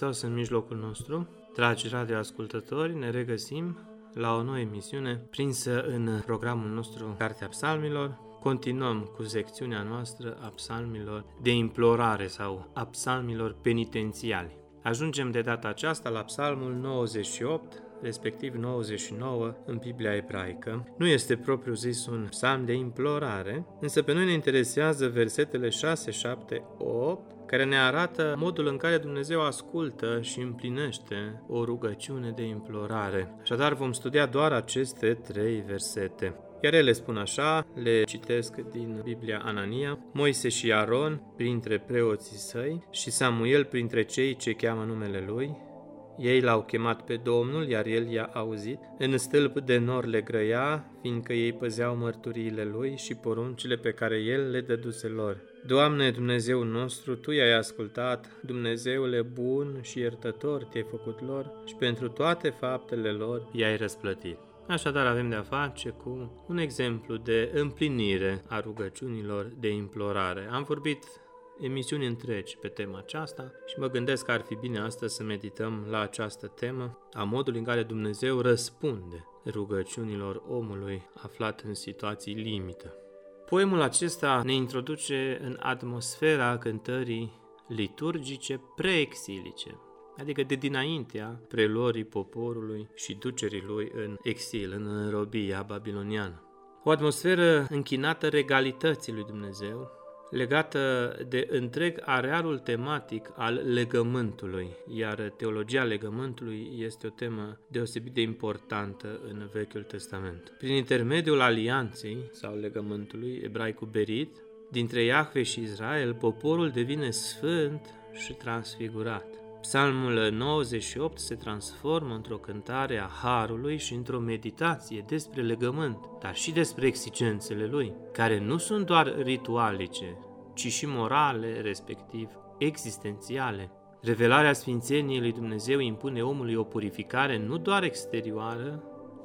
Hristos în mijlocul nostru. Dragi radioascultători, ne regăsim la o nouă emisiune prinsă în programul nostru Cartea Psalmilor. Continuăm cu secțiunea noastră a psalmilor de implorare sau a psalmilor penitențiali. Ajungem de data aceasta la psalmul 98, respectiv 99 în Biblia ebraică. Nu este propriu zis un psalm de implorare, însă pe noi ne interesează versetele 6, 7, 8 care ne arată modul în care Dumnezeu ascultă și împlinește o rugăciune de implorare. Așadar vom studia doar aceste trei versete. Iar ele spun așa, le citesc din Biblia Anania, Moise și Aron printre preoții săi și Samuel printre cei ce cheamă numele lui, ei l-au chemat pe Domnul, iar el i-a auzit. În stâlp de nor le grăia, fiindcă ei păzeau mărturiile lui și poruncile pe care el le dăduse lor. Doamne Dumnezeu nostru, Tu i-ai ascultat, Dumnezeule bun și iertător te-ai făcut lor și pentru toate faptele lor i-ai răsplătit. Așadar avem de-a face cu un exemplu de împlinire a rugăciunilor de implorare. Am vorbit emisiuni întregi pe tema aceasta și mă gândesc că ar fi bine astăzi să medităm la această temă a modului în care Dumnezeu răspunde rugăciunilor omului aflat în situații limită. Poemul acesta ne introduce în atmosfera cântării liturgice preexilice, adică de dinaintea preluării poporului și ducerii lui în exil, în robia babiloniană. O atmosferă închinată regalității lui Dumnezeu, legată de întreg arealul tematic al legământului, iar teologia legământului este o temă deosebit de importantă în Vechiul Testament. Prin intermediul alianței sau legământului ebraicul Berit, dintre Iahve și Israel, poporul devine sfânt și transfigurat. Psalmul 98 se transformă într-o cântare a Harului și într-o meditație despre legământ, dar și despre exigențele lui, care nu sunt doar ritualice, ci și morale, respectiv existențiale. Revelarea Sfințeniei lui Dumnezeu impune omului o purificare nu doar exterioară,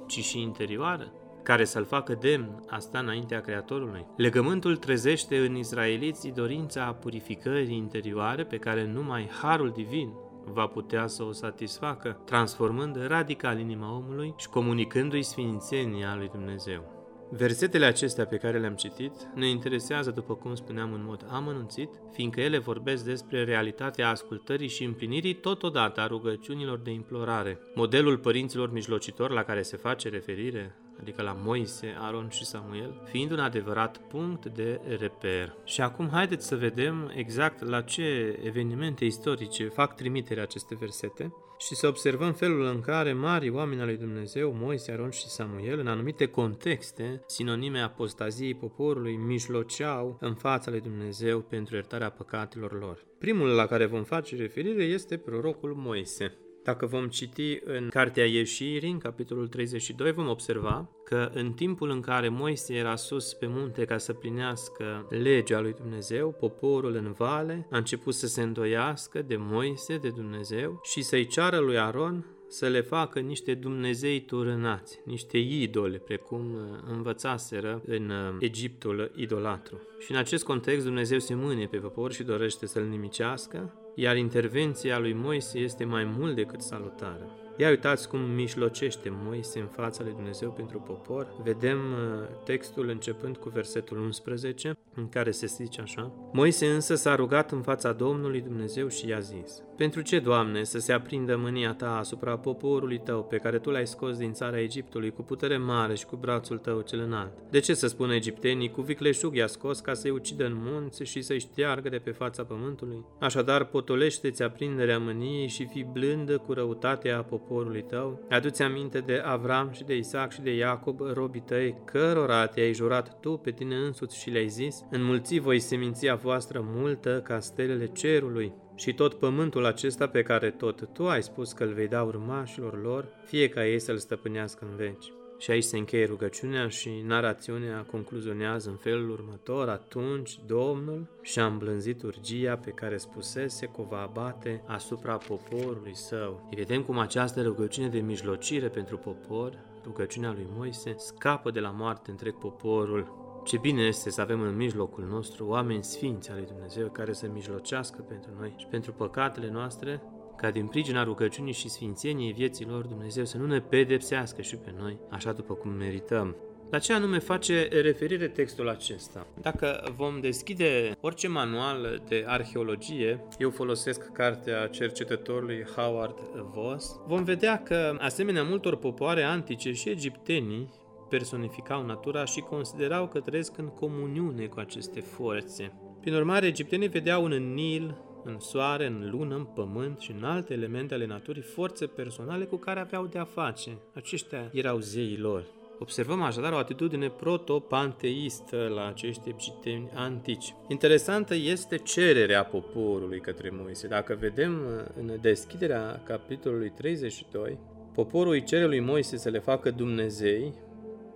ci și interioară, care să-l facă demn a sta înaintea Creatorului. Legământul trezește în izraeliții dorința purificării interioare pe care numai Harul Divin va putea să o satisfacă, transformând radical inima omului și comunicându-i sfințenia lui Dumnezeu. Versetele acestea pe care le-am citit ne interesează, după cum spuneam, în mod amănunțit, fiindcă ele vorbesc despre realitatea ascultării și împlinirii totodată a rugăciunilor de implorare. Modelul părinților mijlocitori la care se face referire adică la Moise, Aron și Samuel, fiind un adevărat punct de reper. Și acum haideți să vedem exact la ce evenimente istorice fac trimitere aceste versete și să observăm felul în care mari oameni al lui Dumnezeu, Moise, Aron și Samuel, în anumite contexte, sinonime apostaziei poporului, mijloceau în fața lui Dumnezeu pentru iertarea păcatelor lor. Primul la care vom face referire este prorocul Moise. Dacă vom citi în Cartea Ieșirii, în capitolul 32, vom observa că în timpul în care Moise era sus pe munte ca să plinească legea lui Dumnezeu, poporul în vale a început să se îndoiască de Moise, de Dumnezeu și să-i ceară lui Aron să le facă niște Dumnezei turânați, niște idole, precum uh, învățaseră în uh, Egiptul idolatru. Și în acest context Dumnezeu se mâne pe popor și dorește să-l nimicească, iar intervenția lui Moise este mai mult decât salutară. Ia uitați cum mișlocește Moise în fața lui Dumnezeu pentru popor. Vedem uh, textul începând cu versetul 11, în care se zice așa. Moise însă s-a rugat în fața Domnului Dumnezeu și i-a zis, Pentru ce, Doamne, să se aprindă mânia ta asupra poporului tău pe care tu l-ai scos din țara Egiptului cu putere mare și cu brațul tău cel înalt? De ce să spună egiptenii, cu vicleșug i-a scos ca să-i ucidă în munți și să-i șteargă de pe fața pământului? Așadar, potolește-ți aprinderea mâniei și fi blândă cu răutatea poporului tău. Adu-ți aminte de Avram și de Isaac și de Iacob, robii tăi, cărora te-ai jurat tu pe tine însuți și le-ai zis, înmulți voi seminția voastră multă ca stelele cerului. Și tot pământul acesta pe care tot tu ai spus că îl vei da urmașilor lor, fie ca ei să-l stăpânească în veci. Și aici se încheie rugăciunea și narațiunea concluzionează în felul următor, atunci Domnul și-a îmblânzit urgia pe care spusese că o va abate asupra poporului său. Și vedem cum această rugăciune de mijlocire pentru popor, rugăciunea lui Moise, scapă de la moarte întreg poporul. Ce bine este să avem în mijlocul nostru oameni sfinți ale Dumnezeu care să mijlocească pentru noi și pentru păcatele noastre ca din pricina rugăciunii și sfințeniei vieții lor Dumnezeu să nu ne pedepsească și pe noi, așa după cum merităm. La ce anume face referire textul acesta? Dacă vom deschide orice manual de arheologie, eu folosesc cartea cercetătorului Howard Voss, vom vedea că, asemenea multor popoare antice și egiptenii, personificau natura și considerau că trăiesc în comuniune cu aceste forțe. Prin urmare, egiptenii vedeau în Nil, în soare, în lună, în pământ și în alte elemente ale naturii forțe personale cu care aveau de-a face. Aceștia erau zeii lor. Observăm așadar o atitudine proto-panteistă la acești egipteni antici. Interesantă este cererea poporului către Moise. Dacă vedem uh, în deschiderea capitolului 32, poporul îi cere lui Moise să le facă Dumnezei,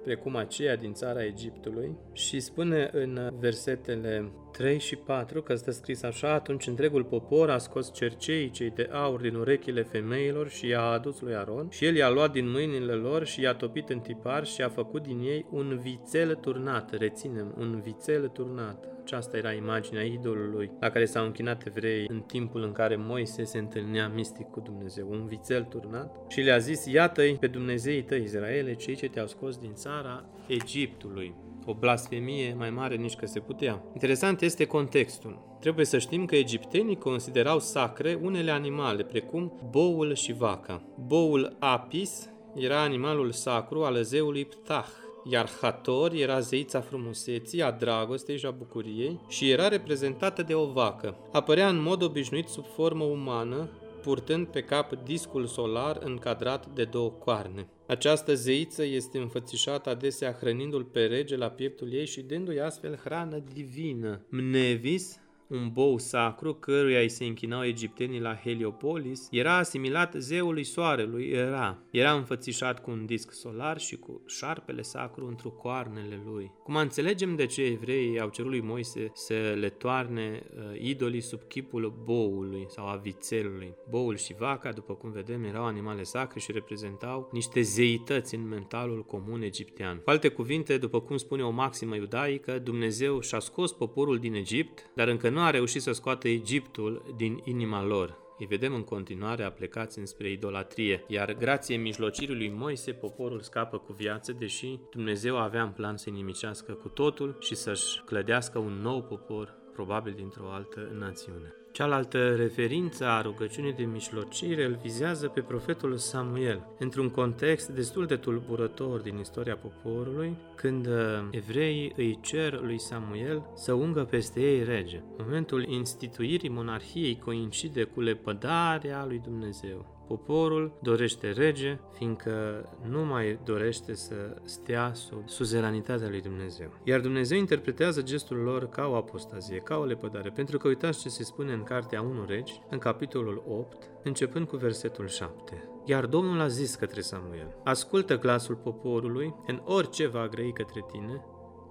precum aceia din țara Egiptului, și spune în versetele 3 și 4, că stă scris așa, atunci întregul popor a scos cerceii cei de aur din urechile femeilor și i-a adus lui Aron și el i-a luat din mâinile lor și i-a topit în tipar și a făcut din ei un vițel turnat, reținem, un vițel turnat. Aceasta era imaginea idolului la care s-au închinat evrei în timpul în care Moise se întâlnea mistic cu Dumnezeu, un vițel turnat? Și le-a zis, iată-i pe Dumnezeii tăi, Israele, cei ce te-au scos din țara Egiptului o blasfemie mai mare nici că se putea. Interesant este contextul. Trebuie să știm că egiptenii considerau sacre unele animale, precum boul și vaca. Boul Apis era animalul sacru al zeului Ptah, iar Hator era zeița frumuseții, a dragostei și a bucuriei și era reprezentată de o vacă. Apărea în mod obișnuit sub formă umană, purtând pe cap discul solar încadrat de două coarne. Această zeiță este înfățișată adesea hrănindu-l pe rege la pieptul ei și dându-i astfel hrană divină. Mnevis un bou sacru căruia îi se închinau egiptenii la Heliopolis, era asimilat zeului soarelui Era. Era înfățișat cu un disc solar și cu șarpele sacru într-o coarnele lui. Cum înțelegem de ce evreii au cerut lui Moise să le toarne uh, idolii sub chipul boului sau a vițelului. Boul și vaca, după cum vedem, erau animale sacre și reprezentau niște zeități în mentalul comun egiptean. Cu alte cuvinte, după cum spune o maximă iudaică, Dumnezeu și-a scos poporul din Egipt, dar încă nu nu a reușit să scoată Egiptul din inima lor. Îi vedem în continuare aplecați înspre idolatrie, iar grație mijlocirii lui Moise, poporul scapă cu viață, deși Dumnezeu avea în plan să-i nimicească cu totul și să-și clădească un nou popor, probabil dintr-o altă națiune. Cealaltă referință a rugăciunii de mișlocire îl vizează pe profetul Samuel, într-un context destul de tulburător din istoria poporului, când uh, evreii îi cer lui Samuel să ungă peste ei rege. Momentul instituirii monarhiei coincide cu lepădarea lui Dumnezeu. Poporul dorește rege, fiindcă nu mai dorește să stea sub suzeranitatea lui Dumnezeu. Iar Dumnezeu interpretează gestul lor ca o apostazie, ca o lepădare, pentru că uitați ce se spune în Cartea 1 Regi, în capitolul 8, începând cu versetul 7. Iar Domnul a zis către Samuel, ascultă glasul poporului în orice va grăi către tine,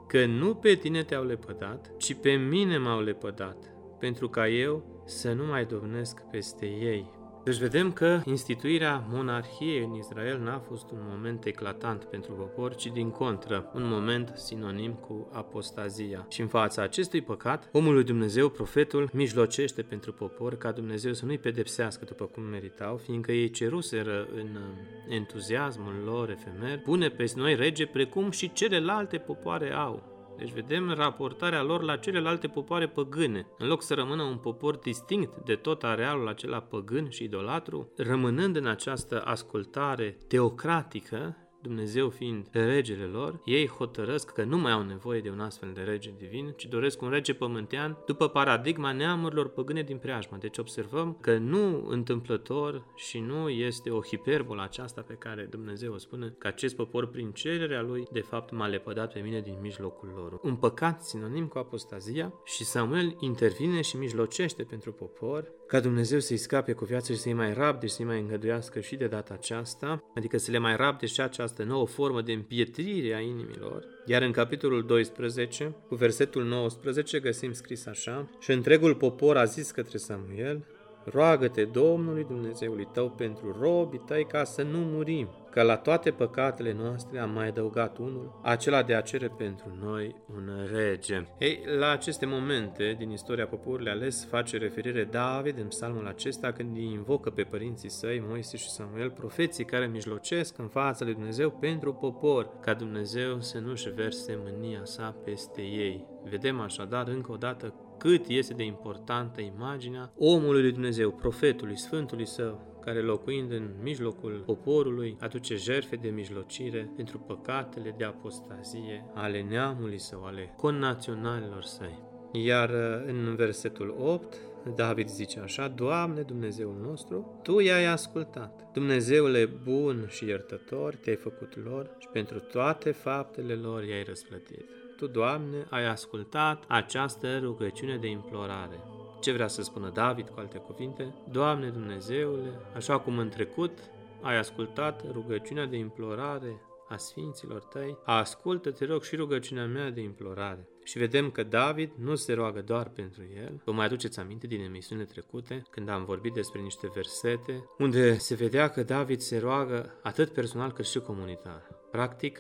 că nu pe tine te-au lepădat, ci pe mine m-au lepădat, pentru ca eu să nu mai domnesc peste ei. Deci vedem că instituirea monarhiei în Israel n-a fost un moment eclatant pentru popor, ci din contră, un moment sinonim cu apostazia. Și în fața acestui păcat, omul lui Dumnezeu, profetul, mijlocește pentru popor ca Dumnezeu să nu-i pedepsească după cum meritau, fiindcă ei ceruseră în entuziasmul lor efemer, pune pe noi rege precum și celelalte popoare au. Deci vedem raportarea lor la celelalte popoare păgâne. În loc să rămână un popor distinct de tot arealul acela păgân și idolatru, rămânând în această ascultare teocratică, Dumnezeu fiind regele lor, ei hotărăsc că nu mai au nevoie de un astfel de rege divin, ci doresc un rege pământean după paradigma neamurilor păgâne din preajmă. Deci observăm că nu întâmplător și nu este o hiperbolă aceasta pe care Dumnezeu o spune că acest popor prin cererea lui de fapt m-a lepădat pe mine din mijlocul lor. Un păcat sinonim cu apostazia și Samuel intervine și mijlocește pentru popor ca Dumnezeu să-i scape cu viață și să-i mai rabde și să-i mai îngăduiască și de data aceasta, adică să le mai rabde și această nouă formă de împietrire a inimilor. Iar în capitolul 12, cu versetul 19, găsim scris așa, și întregul popor a zis către Samuel, Roagă-te Domnului Dumnezeului tău pentru robii tăi ca să nu murim, că la toate păcatele noastre am mai adăugat unul, acela de a cere pentru noi un rege. Ei, la aceste momente din istoria poporului ales face referire David în psalmul acesta când îi invocă pe părinții săi, Moise și Samuel, profeții care mijlocesc în fața lui Dumnezeu pentru popor, ca Dumnezeu să nu-și verse mânia sa peste ei. Vedem așadar încă o dată cât este de importantă imaginea omului lui Dumnezeu, profetului, Sfântului Său, care locuind în mijlocul poporului aduce jerfe de mijlocire pentru păcatele de apostazie ale neamului său, ale connaționalilor săi. Iar uh, în versetul 8, David zice așa, Doamne Dumnezeul nostru, Tu i-ai ascultat. Dumnezeule bun și iertător, te-ai făcut lor și pentru toate faptele lor i-ai răsplătit. Tu, Doamne, ai ascultat această rugăciune de implorare. Ce vrea să spună David cu alte cuvinte? Doamne Dumnezeule, așa cum în trecut ai ascultat rugăciunea de implorare a sfinților tăi, ascultă, te rog, și rugăciunea mea de implorare. Și vedem că David nu se roagă doar pentru el. Vă mai aduceți aminte din emisiunile trecute, când am vorbit despre niște versete, unde se vedea că David se roagă atât personal cât și comunitar. Practic,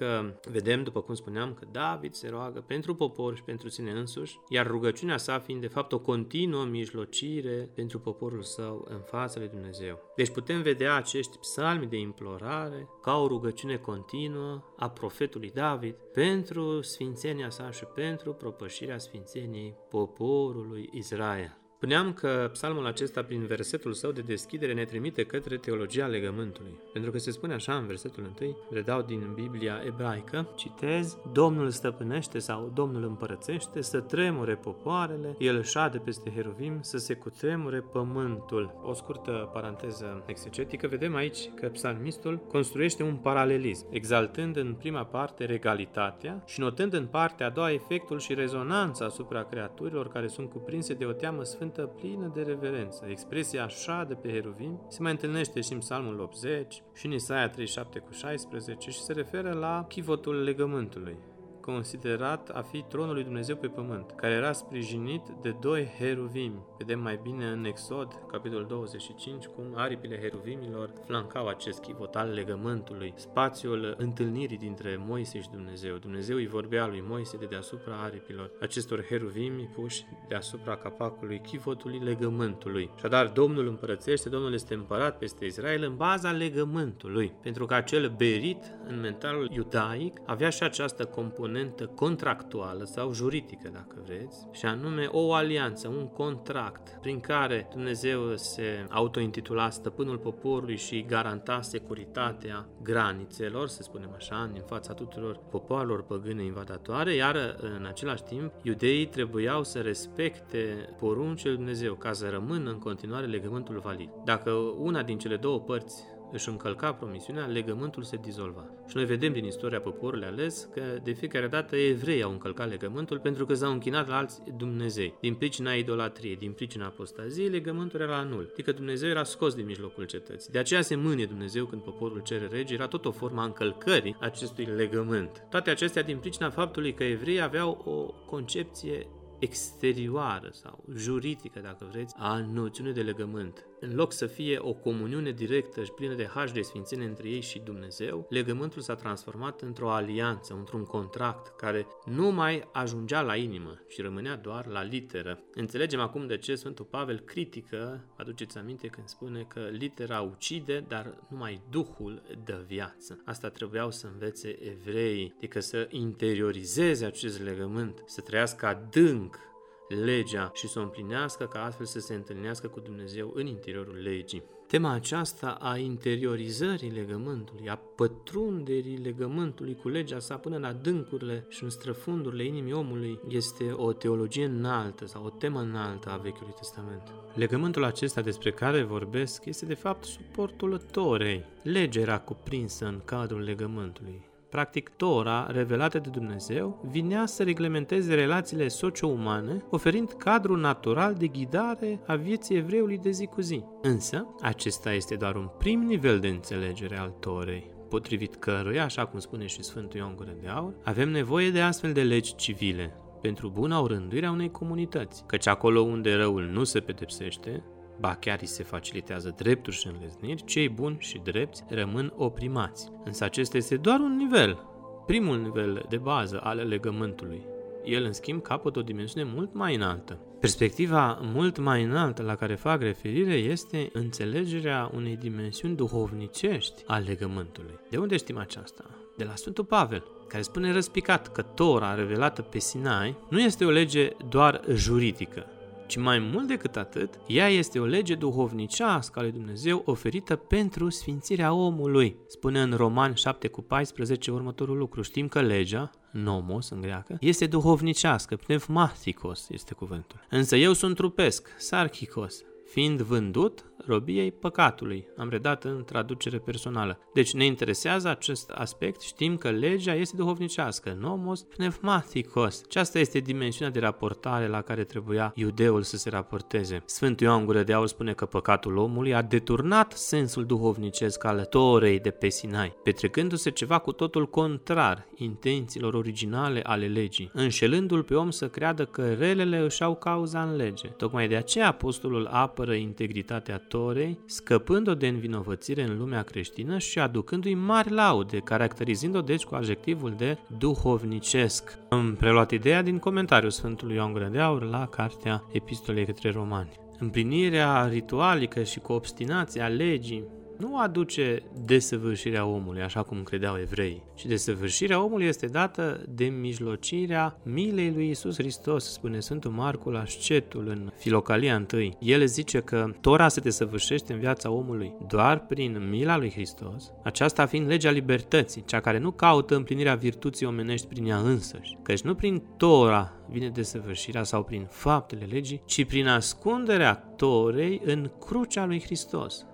vedem, după cum spuneam, că David se roagă pentru popor și pentru sine însuși, iar rugăciunea sa fiind de fapt o continuă mijlocire pentru poporul său în fața lui Dumnezeu. Deci putem vedea acești psalmi de implorare ca o rugăciune continuă a profetului David pentru sfințenia sa și pentru propășirea sfințeniei poporului Israel. Spuneam că psalmul acesta, prin versetul său de deschidere, ne trimite către teologia legământului. Pentru că se spune așa în versetul 1, redau din Biblia ebraică, citez, Domnul stăpânește sau Domnul împărățește să tremure popoarele, El șade peste heruvim, să se cutremure pământul. O scurtă paranteză exegetică, vedem aici că psalmistul construiește un paralelism, exaltând în prima parte regalitatea și notând în partea a doua efectul și rezonanța asupra creaturilor care sunt cuprinse de o teamă sfântă cuvântă plină de reverență. Expresia așa de pe heruvim se mai întâlnește și în Psalmul 80 și în Isaia 37 cu 16 și se referă la chivotul legământului considerat a fi tronul lui Dumnezeu pe pământ, care era sprijinit de doi heruvimi. Vedem mai bine în Exod, capitolul 25, cum aripile heruvimilor flancau acest chivot al legământului, spațiul întâlnirii dintre Moise și Dumnezeu. Dumnezeu îi vorbea lui Moise de deasupra aripilor acestor heruvimi puși deasupra capacului chivotului legământului. Așadar, Domnul împărățește, Domnul este împărat peste Israel în baza legământului, pentru că acel berit în mentalul iudaic avea și această componentă componentă contractuală sau juridică, dacă vreți, și anume o alianță, un contract prin care Dumnezeu se autointitula stăpânul poporului și garanta securitatea granițelor, să spunem așa, din fața tuturor popoarelor păgâne invadatoare, iar în același timp iudeii trebuiau să respecte poruncile Dumnezeu ca să rămână în continuare legământul valid. Dacă una din cele două părți își încălca promisiunea, legământul se dizolva. Și noi vedem din istoria poporului ales că de fiecare dată evrei au încălcat legământul pentru că s-au închinat la alți Dumnezei. Din pricina idolatriei, din pricina apostaziei, legământul era nul. Adică Dumnezeu era scos din mijlocul cetății. De aceea se mânie Dumnezeu când poporul cere rege, era tot o formă a încălcării acestui legământ. Toate acestea din pricina faptului că evreii aveau o concepție exterioară sau juridică, dacă vreți, a noțiunii de legământ. În loc să fie o comuniune directă și plină de har de sfințenie între ei și Dumnezeu, legământul s-a transformat într-o alianță, într-un contract care nu mai ajungea la inimă, ci rămânea doar la literă. Înțelegem acum de ce Sfântul Pavel critică, aduceți aminte când spune că litera ucide, dar numai Duhul dă viață. Asta trebuiau să învețe evreii, adică să interiorizeze acest legământ, să trăiască adânc legea și să o împlinească ca astfel să se întâlnească cu Dumnezeu în interiorul legii. Tema aceasta a interiorizării legământului, a pătrunderii legământului cu legea sa până în adâncurile și în străfundurile inimii omului este o teologie înaltă sau o temă înaltă a Vechiului Testament. Legământul acesta despre care vorbesc este de fapt suportul Torei. Legea era cuprinsă în cadrul legământului. Practic, Tora, revelată de Dumnezeu, vinea să reglementeze relațiile socio-umane, oferind cadrul natural de ghidare a vieții evreului de zi cu zi. Însă, acesta este doar un prim nivel de înțelegere al Torei potrivit căruia, așa cum spune și Sfântul Ioan Gură de Aur, avem nevoie de astfel de legi civile, pentru buna orânduire a unei comunități, căci acolo unde răul nu se pedepsește, ba chiar îi se facilitează drepturi și înlezniri, cei buni și drepți rămân oprimați. Însă acesta este doar un nivel, primul nivel de bază al legământului. El, în schimb, capătă o dimensiune mult mai înaltă. Perspectiva mult mai înaltă la care fac referire este înțelegerea unei dimensiuni duhovnicești al legământului. De unde știm aceasta? De la Sfântul Pavel, care spune răspicat că Tora revelată pe Sinai nu este o lege doar juridică, ci mai mult decât atât, ea este o lege duhovnicească a lui Dumnezeu oferită pentru sfințirea omului. Spune în Roman 7 cu 14 următorul lucru. Știm că legea, nomos în greacă, este duhovnicească, pneumaticos este cuvântul. Însă eu sunt trupesc, sarchicos, fiind vândut robiei păcatului. Am redat în traducere personală. Deci ne interesează acest aspect, știm că legea este duhovnicească, nomos pneumaticos. Aceasta este dimensiunea de raportare la care trebuia iudeul să se raporteze. Sfântul Ioan Gură de Aur spune că păcatul omului a deturnat sensul duhovnicesc al Torei de pe Sinai, petrecându-se ceva cu totul contrar intențiilor originale ale legii, înșelându-l pe om să creadă că relele își au cauza în lege. Tocmai de aceea apostolul apără integritatea Torei, scăpând-o de învinovățire în lumea creștină și aducându-i mari laude, caracterizând-o deci cu adjectivul de duhovnicesc. Am preluat ideea din comentariul Sfântului Ioan Gură de Aur la cartea Epistolei către Romani. Împlinirea ritualică și cu obstinația legii nu aduce desăvârșirea omului, așa cum credeau evrei, ci desăvârșirea omului este dată de mijlocirea milei lui Isus Hristos, spune Sfântul Marcu la Scetul în Filocalia 1. El zice că Tora se desăvârșește în viața omului doar prin mila lui Hristos, aceasta fiind legea libertății, cea care nu caută împlinirea virtuții omenești prin ea însăși, căci nu prin Tora vine desăvârșirea sau prin faptele legii, ci prin ascunderea Torei în crucea lui Hristos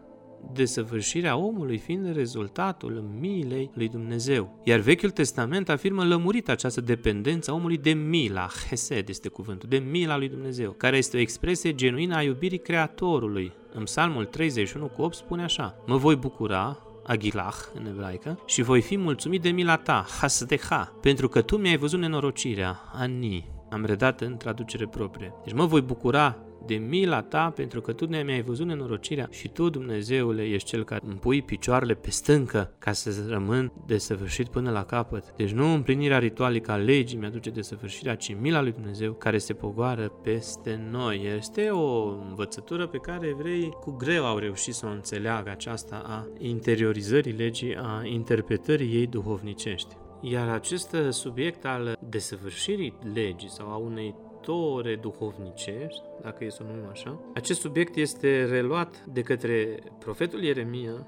desăvârșirea omului fiind rezultatul milei lui Dumnezeu. Iar Vechiul Testament afirmă lămurit această dependență a omului de mila, hesed este cuvântul, de mila lui Dumnezeu, care este o expresie genuină a iubirii Creatorului. În Psalmul 31 cu 8 spune așa, Mă voi bucura agilach în ebraică, și voi fi mulțumit de mila ta, hasdeha, pentru că tu mi-ai văzut nenorocirea, ani, am redat în traducere proprie. Deci mă voi bucura de mila ta, pentru că tu ne-ai văzut nenorocirea și tu, Dumnezeule, ești cel care îmi pui picioarele pe stâncă ca să rămân desăvârșit până la capăt. Deci nu împlinirea ritualică a legii mi-aduce desăvârșirea, ci mila lui Dumnezeu care se pogoară peste noi. Este o învățătură pe care evreii cu greu au reușit să o înțeleagă aceasta a interiorizării legii, a interpretării ei duhovnicești. Iar acest subiect al desăvârșirii legii sau a unei tore duhovnicești, dacă e să o numim așa. Acest subiect este reluat de către profetul Ieremia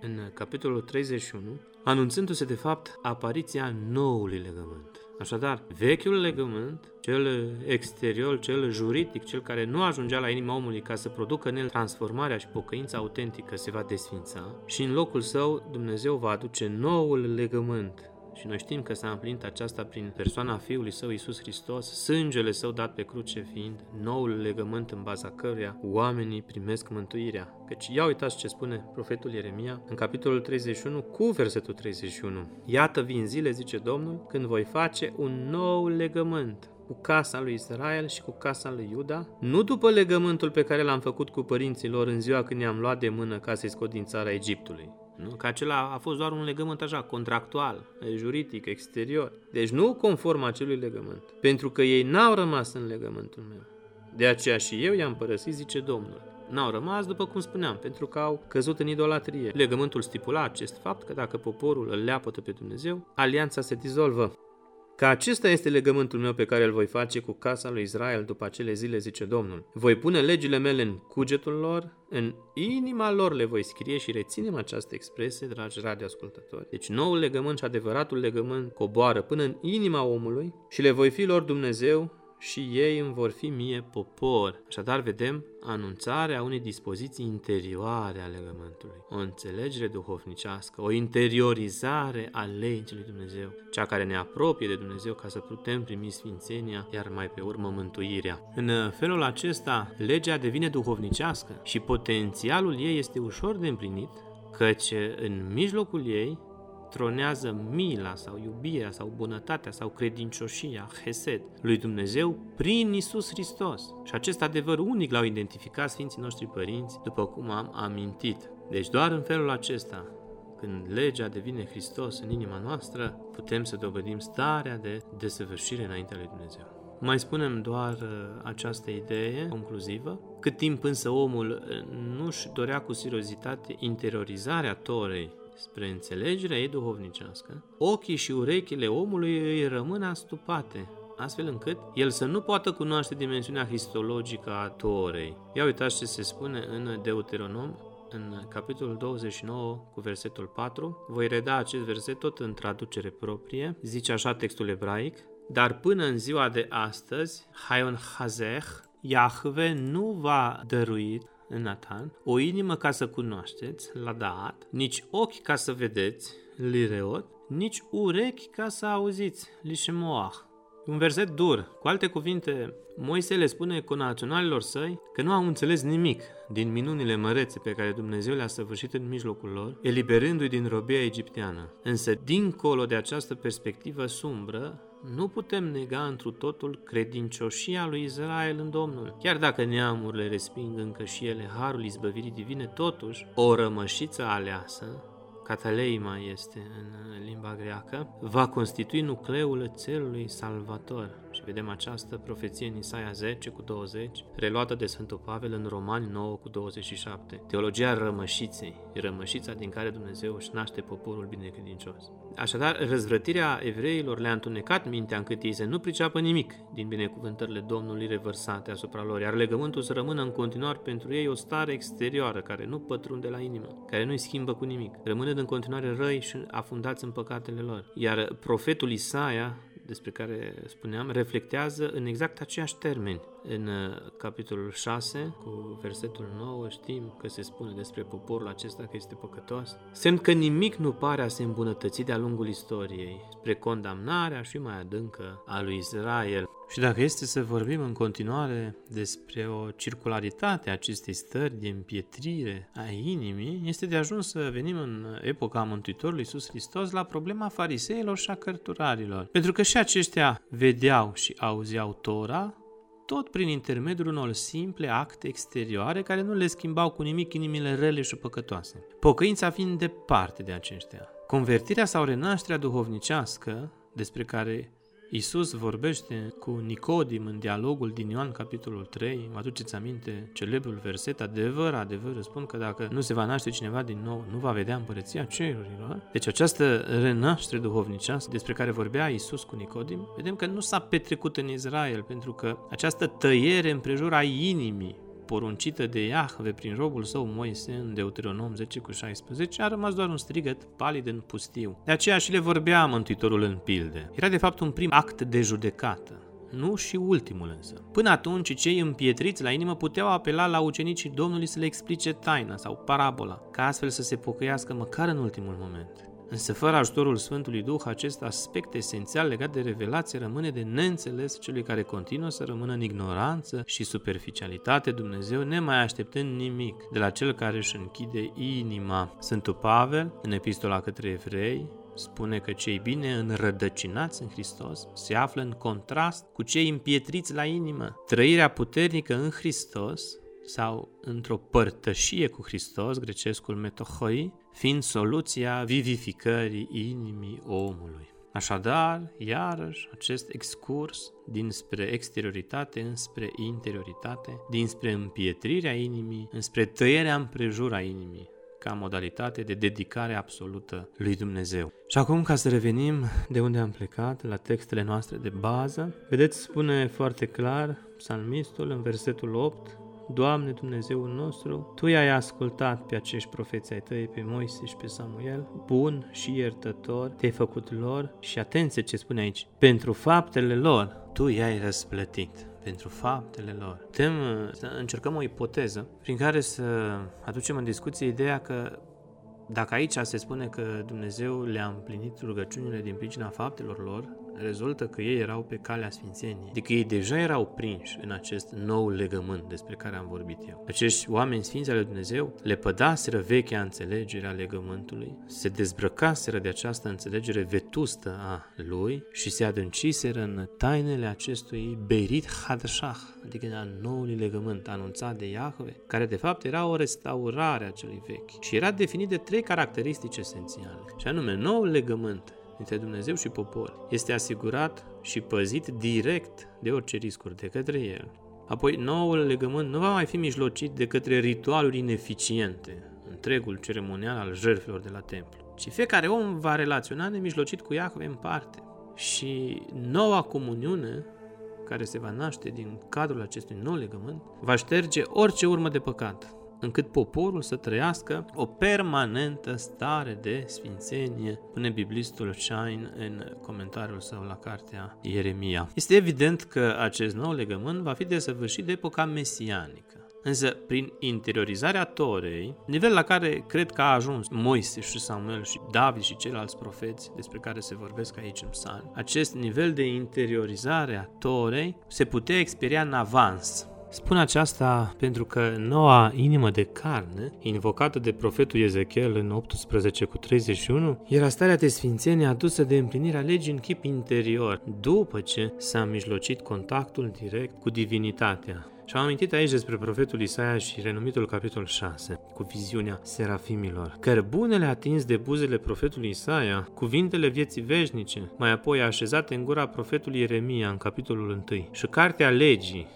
în capitolul 31, anunțându-se de fapt apariția noului legământ. Așadar, vechiul legământ, cel exterior, cel juridic, cel care nu ajungea la inima omului ca să producă în el transformarea și pocăința autentică, se va desfința și în locul său Dumnezeu va aduce noul legământ, și noi știm că s-a împlinit aceasta prin persoana Fiului Său Iisus Hristos, sângele Său dat pe cruce fiind noul legământ în baza căruia oamenii primesc mântuirea. Căci ia uitați ce spune profetul Ieremia în capitolul 31 cu versetul 31. Iată vin zile, zice Domnul, când voi face un nou legământ cu casa lui Israel și cu casa lui Iuda, nu după legământul pe care l-am făcut cu părinții lor în ziua când i-am luat de mână ca să-i scot din țara Egiptului. Nu? Că acela a fost doar un legământ așa, contractual, juridic, exterior. Deci nu conform acelui legământ. Pentru că ei n-au rămas în legământul meu. De aceea și eu i-am părăsit, zice Domnul. N-au rămas, după cum spuneam, pentru că au căzut în idolatrie. Legământul stipula acest fapt că dacă poporul îl leapătă pe Dumnezeu, alianța se dizolvă. Că acesta este legământul meu pe care îl voi face cu casa lui Israel după acele zile, zice Domnul. Voi pune legile mele în cugetul lor, în inima lor le voi scrie și reținem această expresie, dragi radioascultători. Deci noul legământ și adevăratul legământ coboară până în inima omului și le voi fi lor Dumnezeu și ei îmi vor fi mie popor. Așadar vedem anunțarea unei dispoziții interioare a legământului, o înțelegere duhovnicească, o interiorizare a legii lui Dumnezeu, cea care ne apropie de Dumnezeu ca să putem primi sfințenia, iar mai pe urmă mântuirea. În felul acesta, legea devine duhovnicească și potențialul ei este ușor de împlinit, căci în mijlocul ei tronează mila sau iubirea sau bunătatea sau credincioșia, Hesed, lui Dumnezeu prin Isus Hristos. Și acest adevăr unic l-au identificat Sfinții noștri părinți, după cum am amintit. Deci doar în felul acesta, când legea devine Hristos în inima noastră, putem să dovedim starea de desăvârșire înaintea lui Dumnezeu. Mai spunem doar uh, această idee concluzivă, cât timp însă omul uh, nu-și dorea cu seriozitate interiorizarea Torei spre înțelegerea ei duhovnicească, ochii și urechile omului îi rămân astupate, astfel încât el să nu poată cunoaște dimensiunea histologică a Torei. Ia uitați ce se spune în Deuteronom, în capitolul 29 cu versetul 4. Voi reda acest verset tot în traducere proprie. Zice așa textul ebraic, dar până în ziua de astăzi, Haion Hazeh, Iahve nu va dărui în Nathan, o inimă ca să cunoașteți, la Daat, nici ochi ca să vedeți, Lireot, nici urechi ca să auziți, Lishemoah. Un verset dur. Cu alte cuvinte, Moise le spune conaționalilor săi că nu au înțeles nimic din minunile mărețe pe care Dumnezeu le-a săvârșit în mijlocul lor, eliberându-i din robia egipteană. Însă, dincolo de această perspectivă sumbră, nu putem nega întru totul credincioșia lui Israel în Domnul. Chiar dacă neamurile resping încă și ele harul izbăvirii divine, totuși, o rămășiță aleasă, cataleima este în limba greacă, va constitui nucleul țelului salvator. Și vedem această profeție în Isaia 10 cu 20, reluată de Sfântul Pavel în Romani 9 cu 27. Teologia rămășiței, rămășița din care Dumnezeu își naște poporul binecredincios. Așadar, răzvrătirea evreilor le-a întunecat mintea încât ei să nu priceapă nimic din binecuvântările Domnului revărsate asupra lor, iar legământul să rămână în continuare pentru ei o stare exterioară care nu pătrunde la inimă, care nu-i schimbă cu nimic, rămânând în continuare răi și afundați în păcatele lor. Iar profetul Isaia despre care spuneam, reflectează în exact aceiași termeni. În uh, capitolul 6, cu versetul 9, știm că se spune despre poporul acesta că este păcătos. Semn că nimic nu pare a se îmbunătăți de-a lungul istoriei, spre condamnarea și mai adâncă a lui Israel. Și dacă este să vorbim în continuare despre o circularitate a acestei stări de împietrire a inimii, este de ajuns să venim în epoca Mântuitorului Iisus Hristos la problema fariseilor și a cărturarilor. Pentru că și aceștia vedeau și auzeau Tora, tot prin intermediul unor simple acte exterioare care nu le schimbau cu nimic inimile rele și păcătoase. Pocăința fiind departe de aceștia. Convertirea sau renașterea duhovnicească, despre care Isus vorbește cu Nicodim în dialogul din Ioan capitolul 3, mă aduceți aminte celebrul verset, adevăr, adevăr, spun că dacă nu se va naște cineva din nou, nu va vedea împărăția cerurilor. Deci această renaștere duhovnicească despre care vorbea Isus cu Nicodim, vedem că nu s-a petrecut în Israel, pentru că această tăiere împrejur a inimii poruncită de Iahve prin robul său Moise în Deuteronom 10 cu 16, a rămas doar un strigăt palid în pustiu. De aceea și le vorbea Mântuitorul în pilde. Era de fapt un prim act de judecată nu și ultimul însă. Până atunci, cei împietriți la inimă puteau apela la ucenicii Domnului să le explice taina sau parabola, ca astfel să se pocăiască măcar în ultimul moment. Însă fără ajutorul Sfântului Duh, acest aspect esențial legat de revelație rămâne de neînțeles celui care continuă să rămână în ignoranță și superficialitate Dumnezeu, nemai așteptând nimic de la cel care își închide inima. Sfântul Pavel, în epistola către evrei, spune că cei bine înrădăcinați în Hristos se află în contrast cu cei împietriți la inimă. Trăirea puternică în Hristos sau într-o părtășie cu Hristos, grecescul metohoi, fiind soluția vivificării inimii omului. Așadar, iarăși, acest excurs dinspre exterioritate înspre interioritate, dinspre împietrirea inimii, înspre tăierea împrejur a inimii, ca modalitate de dedicare absolută lui Dumnezeu. Și acum, ca să revenim de unde am plecat, la textele noastre de bază, vedeți, spune foarte clar psalmistul în versetul 8, Doamne Dumnezeul nostru, Tu i-ai ascultat pe acești profeți ai Tăi, pe Moise și pe Samuel, bun și iertător, te-ai făcut lor și atenție ce spune aici, pentru faptele lor, Tu i-ai răsplătit pentru faptele lor. Putem să încercăm o ipoteză prin care să aducem în discuție ideea că dacă aici se spune că Dumnezeu le-a împlinit rugăciunile din pricina faptelor lor, rezultă că ei erau pe calea sfințeniei, adică ei deja erau prinși în acest nou legământ despre care am vorbit eu. Acești oameni sfinți ale Dumnezeu le pădaseră vechea înțelegere a legământului, se dezbrăcaseră de această înțelegere vetustă a lui și se adânciseră în tainele acestui Berit Hadashah, adică a noului legământ anunțat de Iahve, care de fapt era o restaurare a celui vechi și era definit de trei caracteristici esențiale, și anume noul legământ dintre Dumnezeu și popor este asigurat și păzit direct de orice riscuri de către el. Apoi, noul legământ nu va mai fi mijlocit de către ritualuri ineficiente, întregul ceremonial al jertfelor de la templu, ci fiecare om va relaționa nemijlocit cu Iahve în parte. Și noua comuniune care se va naște din cadrul acestui nou legământ, va șterge orice urmă de păcat, încât poporul să trăiască o permanentă stare de sfințenie, pune biblistul Shine în comentariul său la cartea Ieremia. Este evident că acest nou legământ va fi desăvârșit de epoca mesianică. Însă, prin interiorizarea Torei, nivel la care cred că a ajuns Moise și Samuel și David și ceilalți profeți despre care se vorbesc aici în psalm, acest nivel de interiorizare a Torei se putea experia în avans, Spun aceasta pentru că noua inimă de carne, invocată de profetul Ezechiel în 18 cu 31, era starea de sfințenie adusă de împlinirea legii în chip interior, după ce s-a mijlocit contactul direct cu divinitatea. Și am amintit aici despre profetul Isaia și renumitul capitol 6, cu viziunea serafimilor. Cărbunele atins de buzele profetului Isaia, cuvintele vieții veșnice, mai apoi așezate în gura profetului Ieremia în capitolul 1 și cartea legii,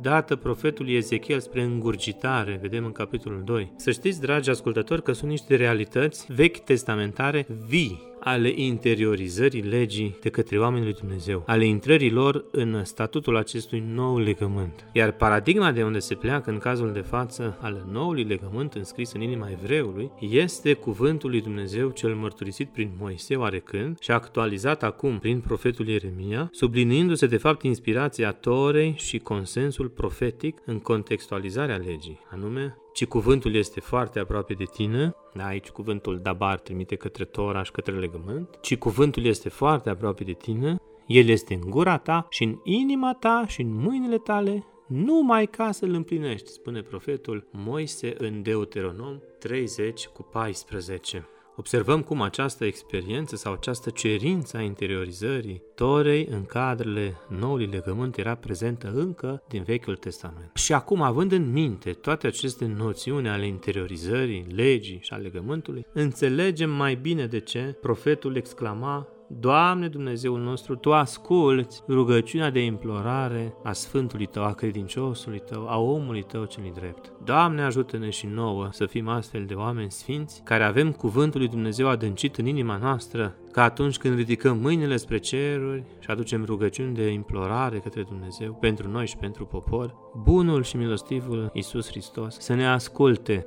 dată profetului Ezechiel spre îngurgitare, vedem în capitolul 2. Să știți, dragi ascultători, că sunt niște realități vechi testamentare vii ale interiorizării legii de către oamenii lui Dumnezeu, ale intrării lor în statutul acestui nou legământ. Iar paradigma de unde se pleacă în cazul de față al noului legământ înscris în inima evreului este cuvântul lui Dumnezeu cel mărturisit prin Moise oarecând și actualizat acum prin profetul Ieremia, subliniindu-se de fapt inspirația Torei și consensul profetic în contextualizarea legii, anume ci cuvântul este foarte aproape de tine, da, aici cuvântul dabar trimite către Toraș și către legământ, ci cuvântul este foarte aproape de tine, el este în gura ta și în inima ta și în mâinile tale, numai ca să-l împlinești, spune profetul Moise în Deuteronom 30 cu 14. Observăm cum această experiență sau această cerință a interiorizării Torei în cadrele noului legământ era prezentă încă din Vechiul Testament. Și acum, având în minte toate aceste noțiuni ale interiorizării, legii și a legământului, înțelegem mai bine de ce profetul exclama Doamne Dumnezeul nostru, Tu asculți rugăciunea de implorare a Sfântului Tău, a credinciosului Tău, a omului Tău celui drept. Doamne ajută-ne și nouă să fim astfel de oameni sfinți, care avem cuvântul lui Dumnezeu adâncit în inima noastră, ca atunci când ridicăm mâinile spre ceruri și aducem rugăciuni de implorare către Dumnezeu pentru noi și pentru popor, bunul și milostivul Iisus Hristos să ne asculte